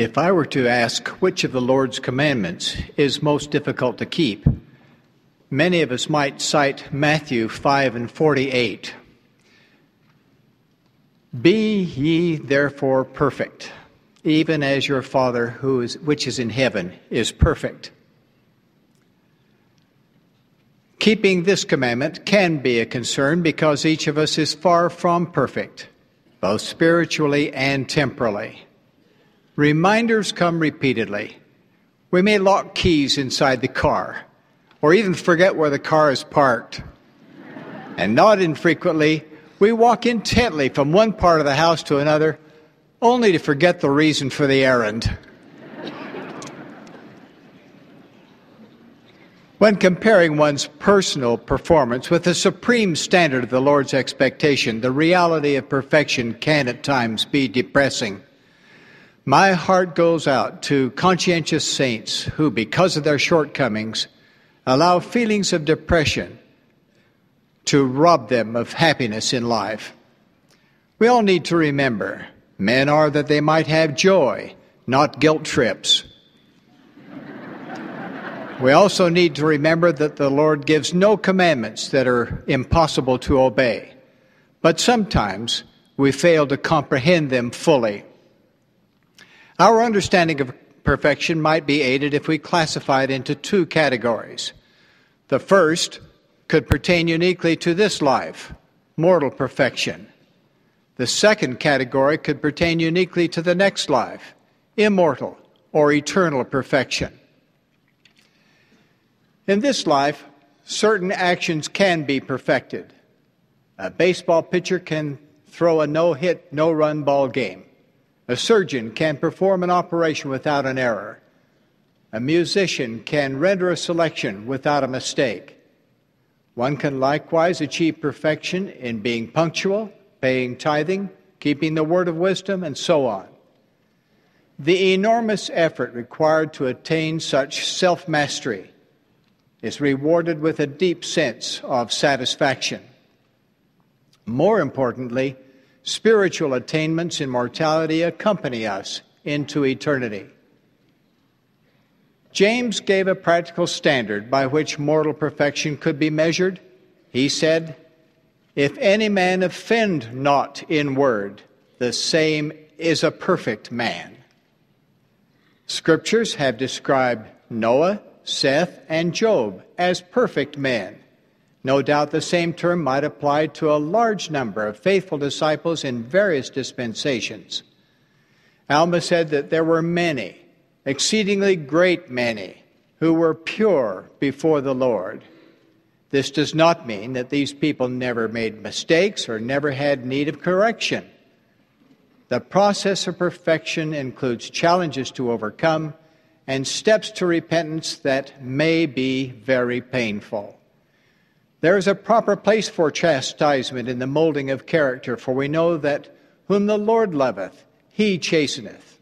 If I were to ask which of the Lord's commandments is most difficult to keep, many of us might cite Matthew 5 and 48. Be ye therefore perfect, even as your Father who is, which is in heaven is perfect. Keeping this commandment can be a concern because each of us is far from perfect, both spiritually and temporally. Reminders come repeatedly. We may lock keys inside the car, or even forget where the car is parked. And not infrequently, we walk intently from one part of the house to another, only to forget the reason for the errand. When comparing one's personal performance with the supreme standard of the Lord's expectation, the reality of perfection can at times be depressing. My heart goes out to conscientious saints who, because of their shortcomings, allow feelings of depression to rob them of happiness in life. We all need to remember men are that they might have joy, not guilt trips. We also need to remember that the Lord gives no commandments that are impossible to obey, but sometimes we fail to comprehend them fully. Our understanding of perfection might be aided if we classify it into two categories. The first could pertain uniquely to this life, mortal perfection. The second category could pertain uniquely to the next life, immortal or eternal perfection. In this life, certain actions can be perfected. A baseball pitcher can throw a no hit, no run ball game. A surgeon can perform an operation without an error. A musician can render a selection without a mistake. One can likewise achieve perfection in being punctual, paying tithing, keeping the word of wisdom, and so on. The enormous effort required to attain such self mastery is rewarded with a deep sense of satisfaction. More importantly, spiritual attainments in mortality accompany us into eternity. James gave a practical standard by which mortal perfection could be measured. He said, If any man offend not in word, the same is a perfect man. Scriptures have described Noah Seth, and Job as perfect men. No doubt the same term might apply to a large number of faithful disciples in various dispensations. Alma said that there were many, exceedingly great many, who were pure before the Lord. This does not mean that these people never made mistakes or never had need of correction. The process of perfection includes challenges to overcome and steps to repentance that may be very painful. There is a proper place for chastisement in the molding of character, for we know that whom the Lord loveth, he chasteneth.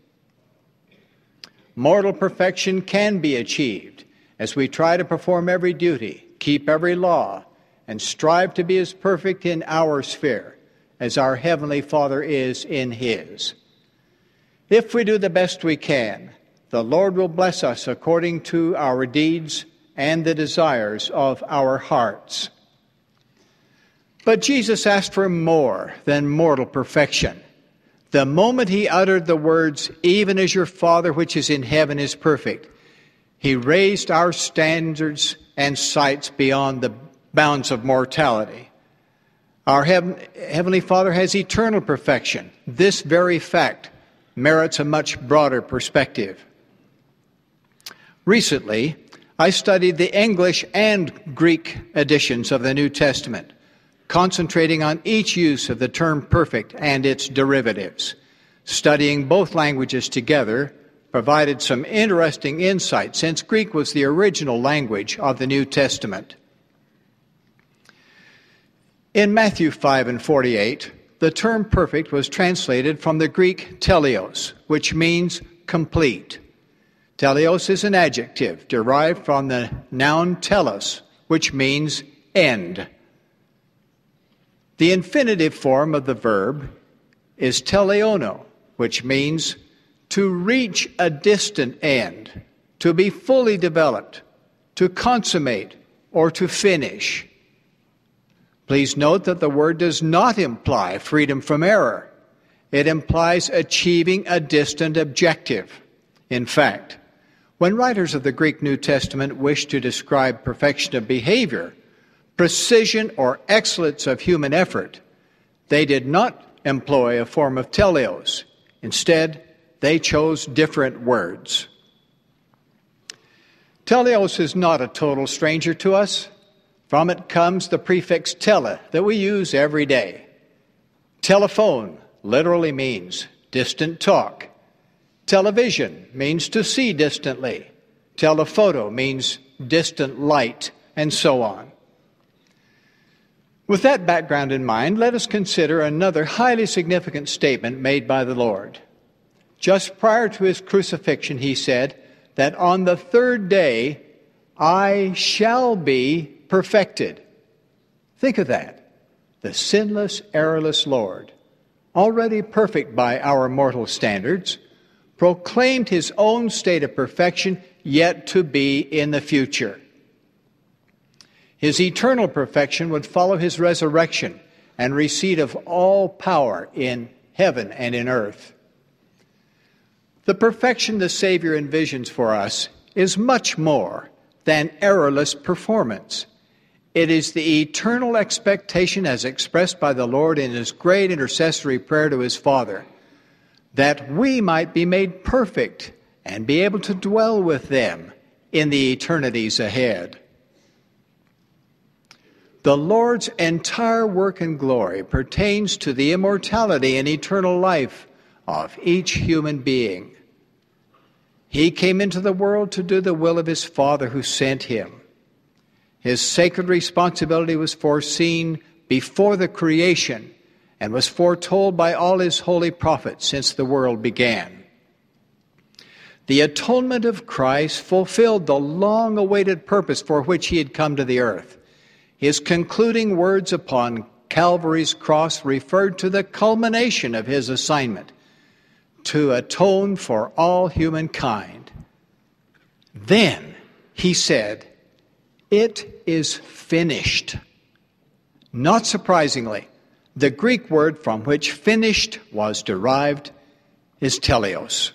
Mortal perfection can be achieved as we try to perform every duty, keep every law, and strive to be as perfect in our sphere as our Heavenly Father is in His. If we do the best we can, the Lord will bless us according to our deeds and the desires of our hearts. But Jesus asked for more than mortal perfection. The moment he uttered the words, Even as your Father which is in heaven is perfect, he raised our standards and sights beyond the bounds of mortality. Our Heavenly Father has eternal perfection. This very fact merits a much broader perspective. Recently, I studied the English and Greek editions of the New Testament, concentrating on each use of the term perfect and its derivatives. Studying both languages together provided some interesting insight since Greek was the original language of the New Testament. In Matthew 5 and 48, the term perfect was translated from the Greek teleios, which means complete. Teleios is an adjective derived from the noun telos, which means end. The infinitive form of the verb is teleiono, which means to reach a distant end, to be fully developed, to consummate, or to finish. Please note that the word does not imply freedom from error. It implies achieving a distant objective. In fact, when writers of the Greek New Testament wish to describe perfection of behavior, precision or excellence of human effort, they did not employ a form of teleios. Instead, they chose different words. Teleios is not a total stranger to us. From it comes the prefix tele that we use every day. Telephone literally means distant talk. Television means to see distantly. Telephoto means distant light, and so on. With that background in mind, let us consider another highly significant statement made by the Lord. Just prior to his crucifixion, he said that on the third day I shall be perfected. Think of that. The sinless, errorless Lord, already perfect by our mortal standards, proclaimed his own state of perfection yet to be in the future. His eternal perfection would follow his resurrection and receipt of all power in heaven and in earth. The perfection the Savior envisions for us is much more than errorless performance. It is the eternal expectation, as expressed by the Lord in his great intercessory prayer to his Father, that we might be made perfect and be able to dwell with them in the eternities ahead. The Lord's entire work and glory pertains to the immortality and eternal life of each human being. He came into the world to do the will of his Father who sent him. His sacred responsibility was foreseen before the creation and was foretold by all his holy prophets since the world began. The atonement of Christ fulfilled the long awaited purpose for which he had come to the earth. His concluding words upon Calvary's cross referred to the culmination of his assignment to atone for all humankind. Then he said, It is finished. Not surprisingly, the Greek word from which finished was derived is teleios.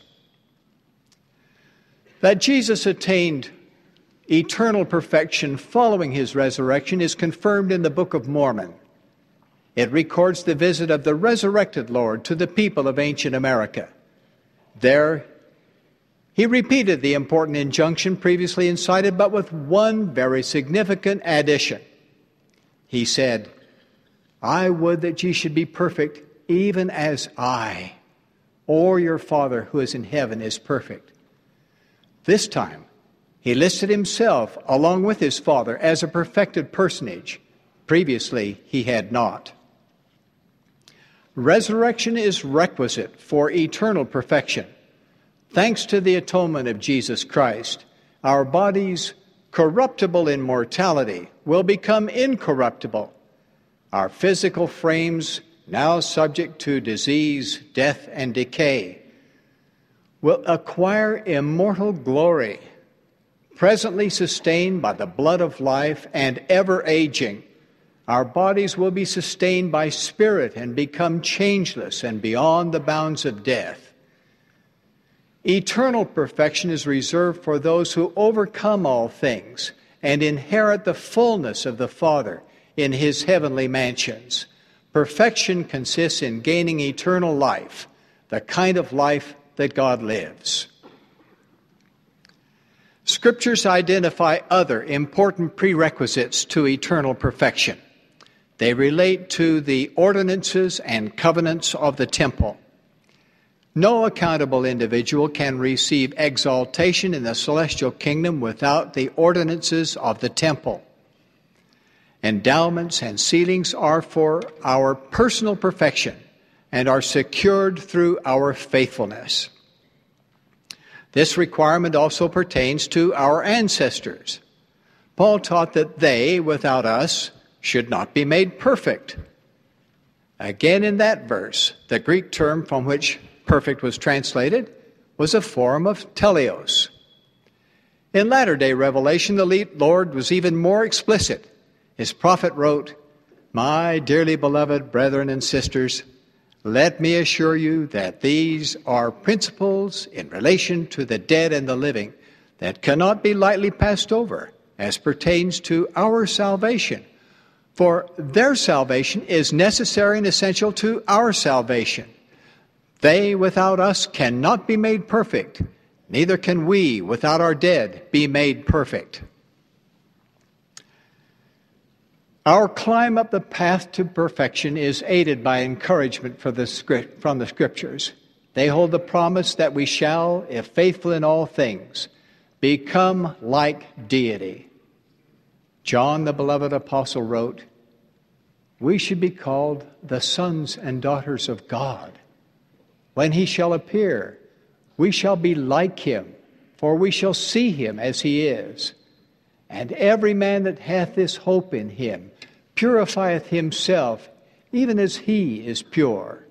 That Jesus attained eternal perfection following his resurrection is confirmed in the Book of Mormon. It records the visit of the resurrected Lord to the people of ancient America. There, he repeated the important injunction previously incited, but with one very significant addition. He said, I would that ye should be perfect, even as I, or your Father who is in heaven, is perfect. This time, he listed himself, along with his Father, as a perfected personage. Previously, he had not. Resurrection is requisite for eternal perfection. Thanks to the atonement of Jesus Christ, our bodies, corruptible in mortality, will become incorruptible. Our physical frames, now subject to disease, death, and decay, will acquire immortal glory presently sustained by the blood of life and ever aging, our bodies will be sustained by spirit and become changeless and beyond the bounds of death. Eternal perfection is reserved for those who overcome all things and inherit the fullness of the Father in his heavenly mansions. Perfection consists in gaining eternal life, the kind of life that God lives. Scriptures identify other important prerequisites to eternal perfection. They relate to the ordinances and covenants of the temple. No accountable individual can receive exaltation in the celestial kingdom without the ordinances of the temple. Endowments and sealings are for our personal perfection and are secured through our faithfulness. This requirement also pertains to our ancestors. Paul taught that they, without us, should not be made perfect. Again, in that verse, the Greek term from which perfect was translated was a form of teleios. In latter day revelation, the Lord was even more explicit. His prophet wrote, My dearly beloved brethren and sisters, let me assure you that these are principles in relation to the dead and the living that cannot be lightly passed over as pertains to our salvation. For their salvation is necessary and essential to our salvation. They without us cannot be made perfect, neither can we without our dead be made perfect. Our climb up the path to perfection is aided by encouragement from the, Scriptures. They hold the promise that we shall, if faithful in all things, become like deity. John, the beloved apostle, wrote, We should be called the sons and daughters of God. When he shall appear, we shall be like him, for we shall see him as he is. And every man that hath this hope in him purifieth himself, even as he is pure.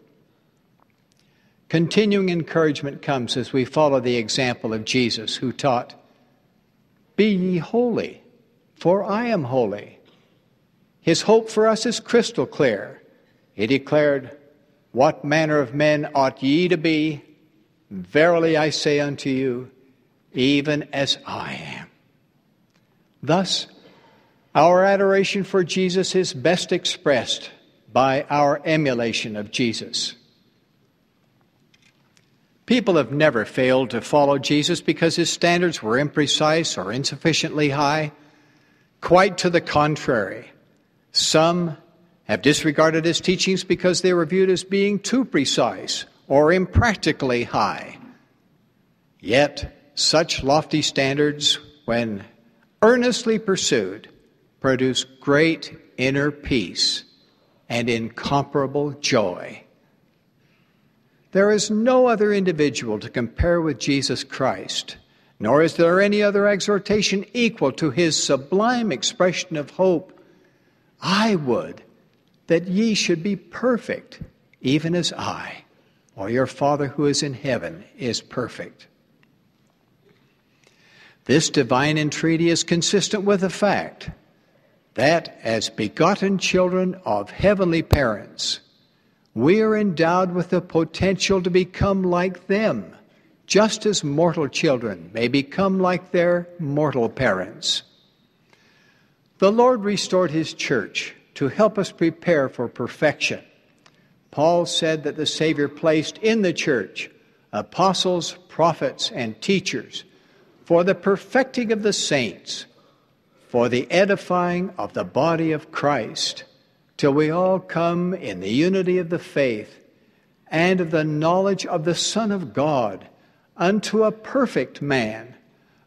Continuing encouragement comes as we follow the example of Jesus, who taught, Be ye holy, for I am holy. His hope for us is crystal clear. He declared, What manner of men ought ye to be? Verily I say unto you, even as I am. Thus, our adoration for Jesus is best expressed by our emulation of Jesus. People have never failed to follow Jesus because his standards were imprecise or insufficiently high. Quite to the contrary. Some have disregarded his teachings because they were viewed as being too precise or impractically high. Yet, such lofty standards, when earnestly pursued, produce great inner peace and incomparable joy. There is no other individual to compare with Jesus Christ, nor is there any other exhortation equal to his sublime expression of hope. I would that ye should be perfect, even as I, or your Father who is in heaven, is perfect. This divine entreaty is consistent with the fact that as begotten children of heavenly parents, we are endowed with the potential to become like them, just as mortal children may become like their mortal parents. The Lord restored His church to help us prepare for perfection. Paul said that the Savior placed in the church apostles, prophets, and teachers for the perfecting of the saints, for the edifying of the body of Christ, till we all come in the unity of the faith and of the knowledge of the Son of God unto a perfect man,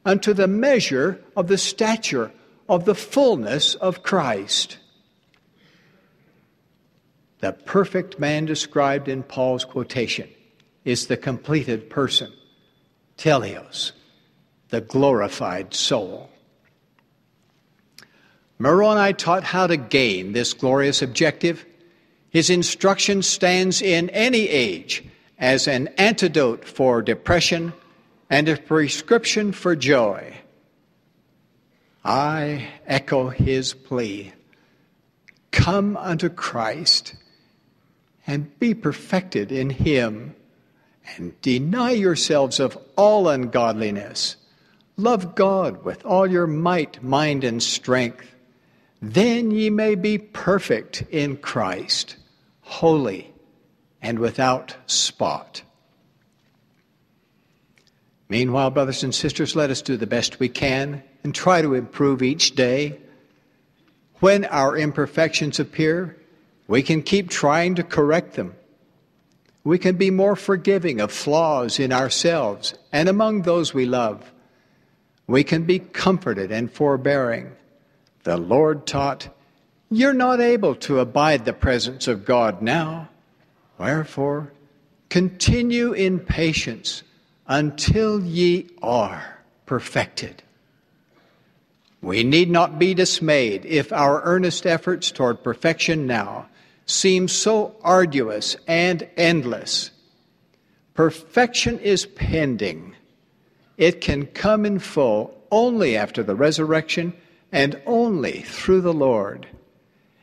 unto the measure of the stature of the fullness of Christ. The perfect man described in Paul's quotation is the completed person, teleios, the glorified soul. Moroni taught how to gain this glorious objective. His instruction stands in any age as an antidote for depression and a prescription for joy. I echo his plea Come unto Christ and be perfected in him, and deny yourselves of all ungodliness Love God with all your might, mind, and strength. Then ye may be perfect in Christ, holy and without spot. Meanwhile, brothers and sisters, let us do the best we can and try to improve each day. When our imperfections appear, we can keep trying to correct them. We can be more forgiving of flaws in ourselves and among those we love we can be comforted and forbearing. The Lord taught, You're not able to abide the presence of God now. Wherefore, continue in patience until ye are perfected. We need not be dismayed if our earnest efforts toward perfection now seem so arduous and endless. Perfection is pending. It can come in full only after the resurrection and only through the Lord.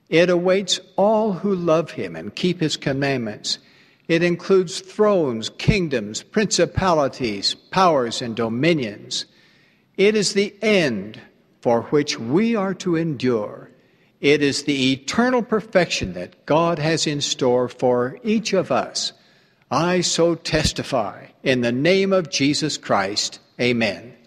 It awaits all who love him and keep his commandments. It includes thrones, kingdoms, principalities, powers, and dominions. It is the end for which we are to endure. It is the eternal perfection that God has in store for each of us. I so testify in the name of Jesus Christ. Amen.